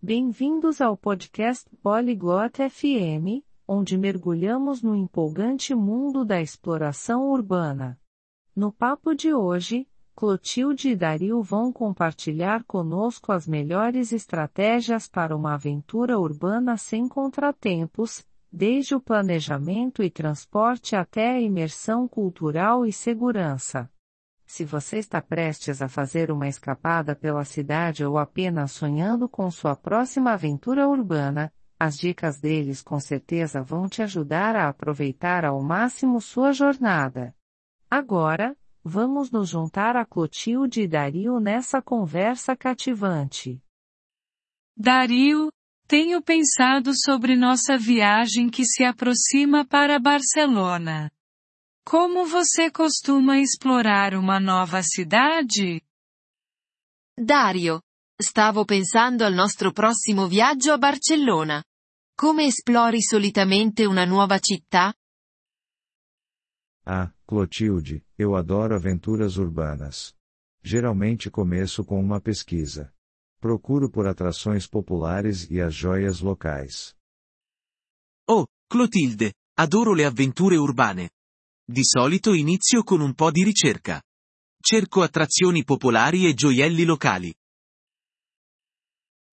Bem-vindos ao podcast Polyglot FM, onde mergulhamos no empolgante mundo da exploração urbana. No papo de hoje, Clotilde e Dario vão compartilhar conosco as melhores estratégias para uma aventura urbana sem contratempos, desde o planejamento e transporte até a imersão cultural e segurança. Se você está prestes a fazer uma escapada pela cidade ou apenas sonhando com sua próxima aventura urbana, as dicas deles com certeza vão te ajudar a aproveitar ao máximo sua jornada. Agora, vamos nos juntar a Clotilde e Dario nessa conversa cativante. Dario, tenho pensado sobre nossa viagem que se aproxima para Barcelona. Como você costuma explorar uma nova cidade? Dario, stavo pensando al nostro prossimo viaggio a Barcellona. Come esplori solitamente una nuova città? Ah, Clotilde, eu adoro aventuras urbanas. Geralmente começo com uma pesquisa. Procuro por atrações populares e as joias locais. Oh, Clotilde, adoro le avventure urbane. Di solito inizio con un po' di ricerca. Cerco attrazioni popolari e gioielli locali.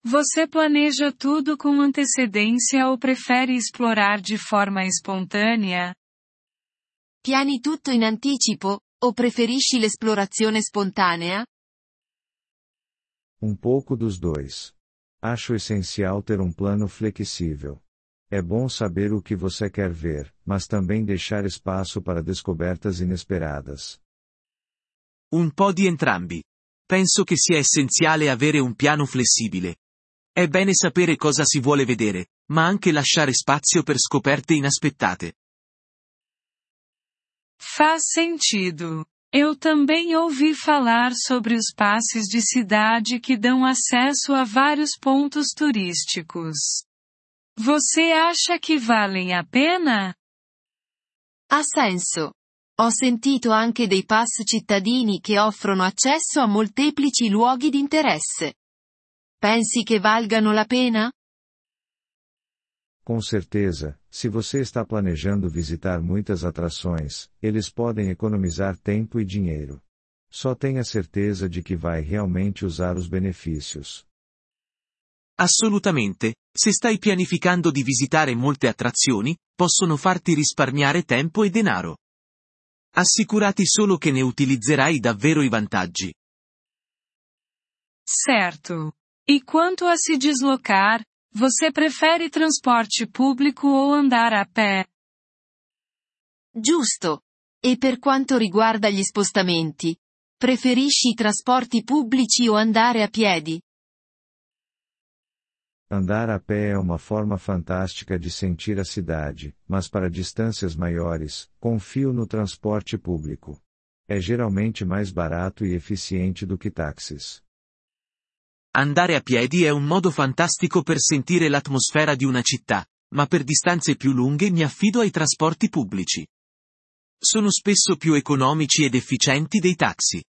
Você planeja tudo com antecedência ou prefere explorar de forma espontânea? Piani tutto in anticipo, o preferisci l'esplorazione spontanea? Um pouco dos dois. Acho essencial ter um plano flexível. É bom saber o que você quer ver, mas também deixar espaço para descobertas inesperadas. Un po' di entrambi. Penso che sia essenziale avere un piano flessibile. È bene sapere cosa si vuole vedere, ma anche lasciare spazio per scoperte inaspettate. Faz sentido. Eu também ouvi falar sobre os passes de cidade que dão acesso a vários pontos turísticos. Você acha que valem a pena? Ha senso. Ho sentito anche dei pass cittadini che offrono accesso a molteplici luoghi di interesse. Pensi che valgano la pena? Com certeza, se você está planejando visitar muitas atrações, eles podem economizar tempo e dinheiro. Só tenha certeza de que vai realmente usar os benefícios. Assolutamente, se stai pianificando di visitare molte attrazioni, possono farti risparmiare tempo e denaro. Assicurati solo che ne utilizzerai davvero i vantaggi. Certo. E quanto a se deslocar, você prefere transporte público ou andar a pé? Giusto. E per quanto riguarda gli spostamenti? Preferisci i trasporti pubblici o andare a piedi? Andar a pé é uma forma fantástica de sentir a cidade, mas para distâncias maiores, confio no transporte público. É geralmente mais barato e eficiente do que táxis. Andare a piedi è un modo fantastico per sentire l'atmosfera di una città, ma per distanze più lunghe mi affido ai trasporti pubblici. Sono spesso più economici ed efficienti dei taxi.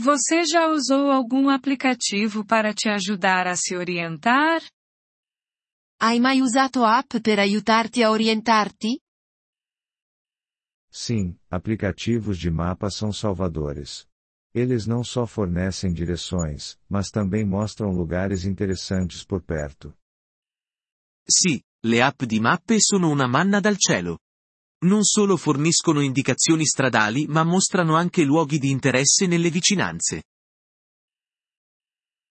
Você já usou algum aplicativo para te ajudar a se orientar? Hai mai usato app per aiutarti a orientarti? Sim, aplicativos de mapa são salvadores. Eles não só fornecem direções, mas também mostram lugares interessantes por perto. Sì, le app di mappe sono una manna dal cielo. Non solo forniscono indicazioni stradali ma mostrano anche luoghi di interesse nelle vicinanze.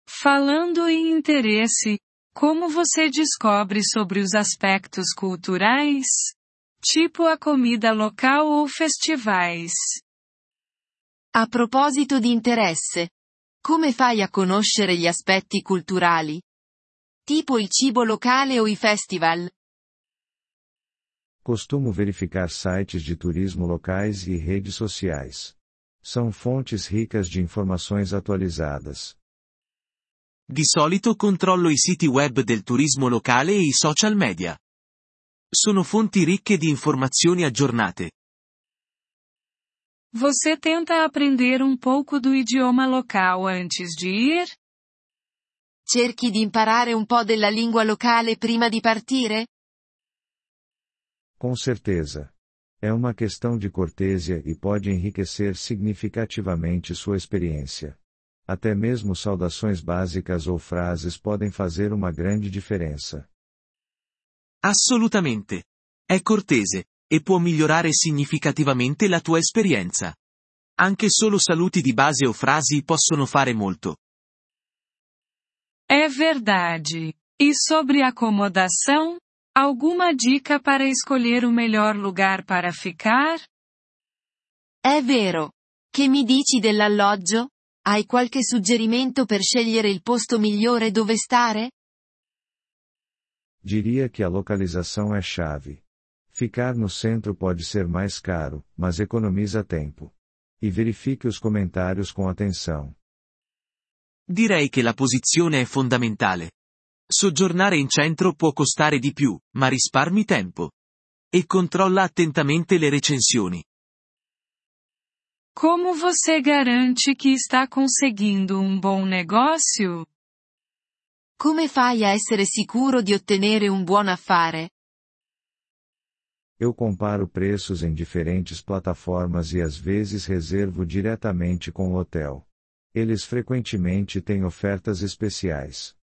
Falando em interesse, como você descobre sobre os aspectos culturais? Tipo a comida local ou festivais? A proposito di interesse. Come fai a conoscere gli aspetti culturali? Tipo il cibo locale o i festival? Costumo verificar sites de turismo locais e redes sociais. São fontes ricas de informações atualizadas. Di solito controllo i siti web del turismo locale e i social media. Sono fonti ricche di informazioni aggiornate. Você tenta aprender um pouco do idioma local antes de ir? Cerchi di imparare un po' della lingua locale prima di partire? Com certeza. É uma questão de cortesia e pode enriquecer significativamente sua experiência. Até mesmo saudações básicas ou frases podem fazer uma grande diferença. Assolutamente. È cortese, e può migliorare significativamente la tua esperienza. Anche solo saluti di base o frasi possono fare molto. É verdade. E sobre acomodação? Alguma dica para escolher o melhor lugar para ficar? È vero. Che mi dici dell'alloggio? Hai qualche suggerimento per scegliere il posto migliore dove stare? Diria que a localização é chave. Ficar no centro pode ser mais caro, mas economiza tempo. E verifique os comentários com atenção. Direi che la posizione è fondamentale. Soggiornare in centro può costare di più, ma risparmi tempo. E controlla attentamente le recensioni. Como você garante que está conseguindo um bom negócio? Come fai a essere sicuro di ottenere un buon affare? Eu comparo preços em diferentes plataformas e às vezes reservo diretamente com o hotel. Eles frequentemente têm ofertas especiais.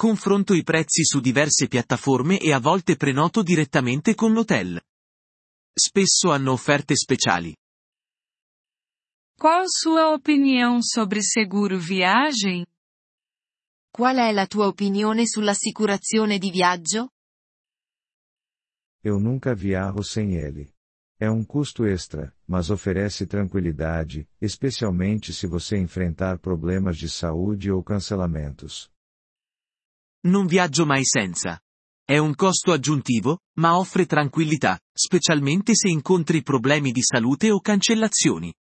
Confronto i prezzi su diverse piattaforme e a volte prenoto direttamente con l'hotel. Spesso hanno offerte speciali. Qual sua opinião sobre seguro viagem? Qual è la tua opinione sull'assicurazione di viaggio? Eu nunca viajo sem ele. É um custo extra, mas oferece tranquilidade, especialmente se você enfrentar problemas de saúde ou cancelamentos. Non viaggio mai senza. È un costo aggiuntivo, ma offre tranquillità, specialmente se incontri problemi di salute o cancellazioni.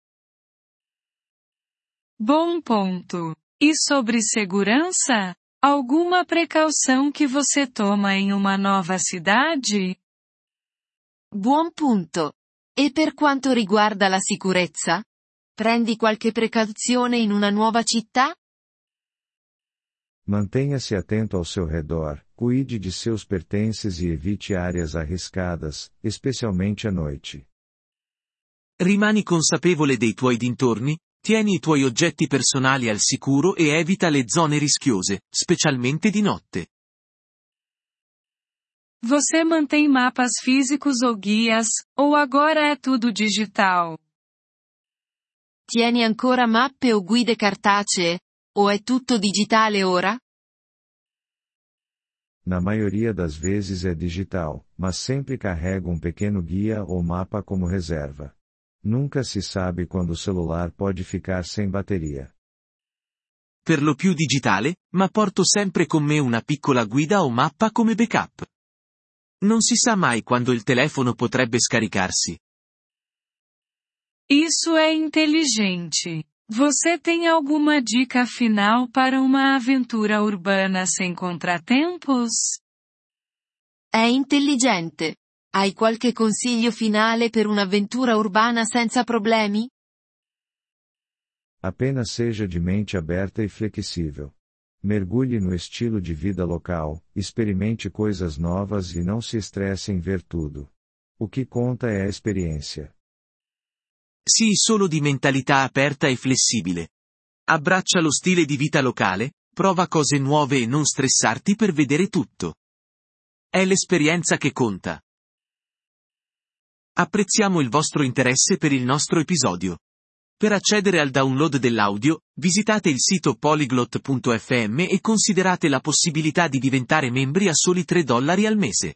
Bom ponto. E sobre segurança? Alguma precaução que você toma em uma nova cidade? Buon punto. E per quanto riguarda la sicurezza? Prendi qualche precauzione in una nuova città? Mantenha-se atento ao seu redor, cuide de seus pertences e evite áreas arriscadas, especialmente à noite. Rimani consapevole dei tuoi dintorni, tieni i tuoi oggetti personali al sicuro e evita le zone rischiose, specialmente di notte. Você mantém mapas físicos ou guias, ou agora é tudo digital? Tieni ancora mappe o guide cartacee? O è tutto digitale ora? Na maioria das vezes é digital, mas sempre carrego um pequeno guia ou mapa como reserva. Nunca se sabe quando o celular pode ficar sem bateria. Per lo più digitale, ma porto sempre con me una piccola guida o mappa come backup. Non si sa mai quando il telefono potrebbe scaricarsi. Isso é inteligente. Você tem alguma dica final para uma aventura urbana sem contratempos? È intelligente. Hai qualche consiglio finale per un'avventura urbana senza problemi? Apenas seja de mente aberta e flexível. Mergulhe no estilo de vida local, experimente coisas novas e não se estresse em ver tudo. O que conta é a experiência. Sii solo di mentalità aperta e flessibile. Abbraccia lo stile di vita locale, prova cose nuove e non stressarti per vedere tutto. È l'esperienza che conta. Apprezziamo il vostro interesse per il nostro episodio. Per accedere al download dell'audio, visitate il sito polyglot.fm e considerate la possibilità di diventare membri a soli 3 dollari al mese.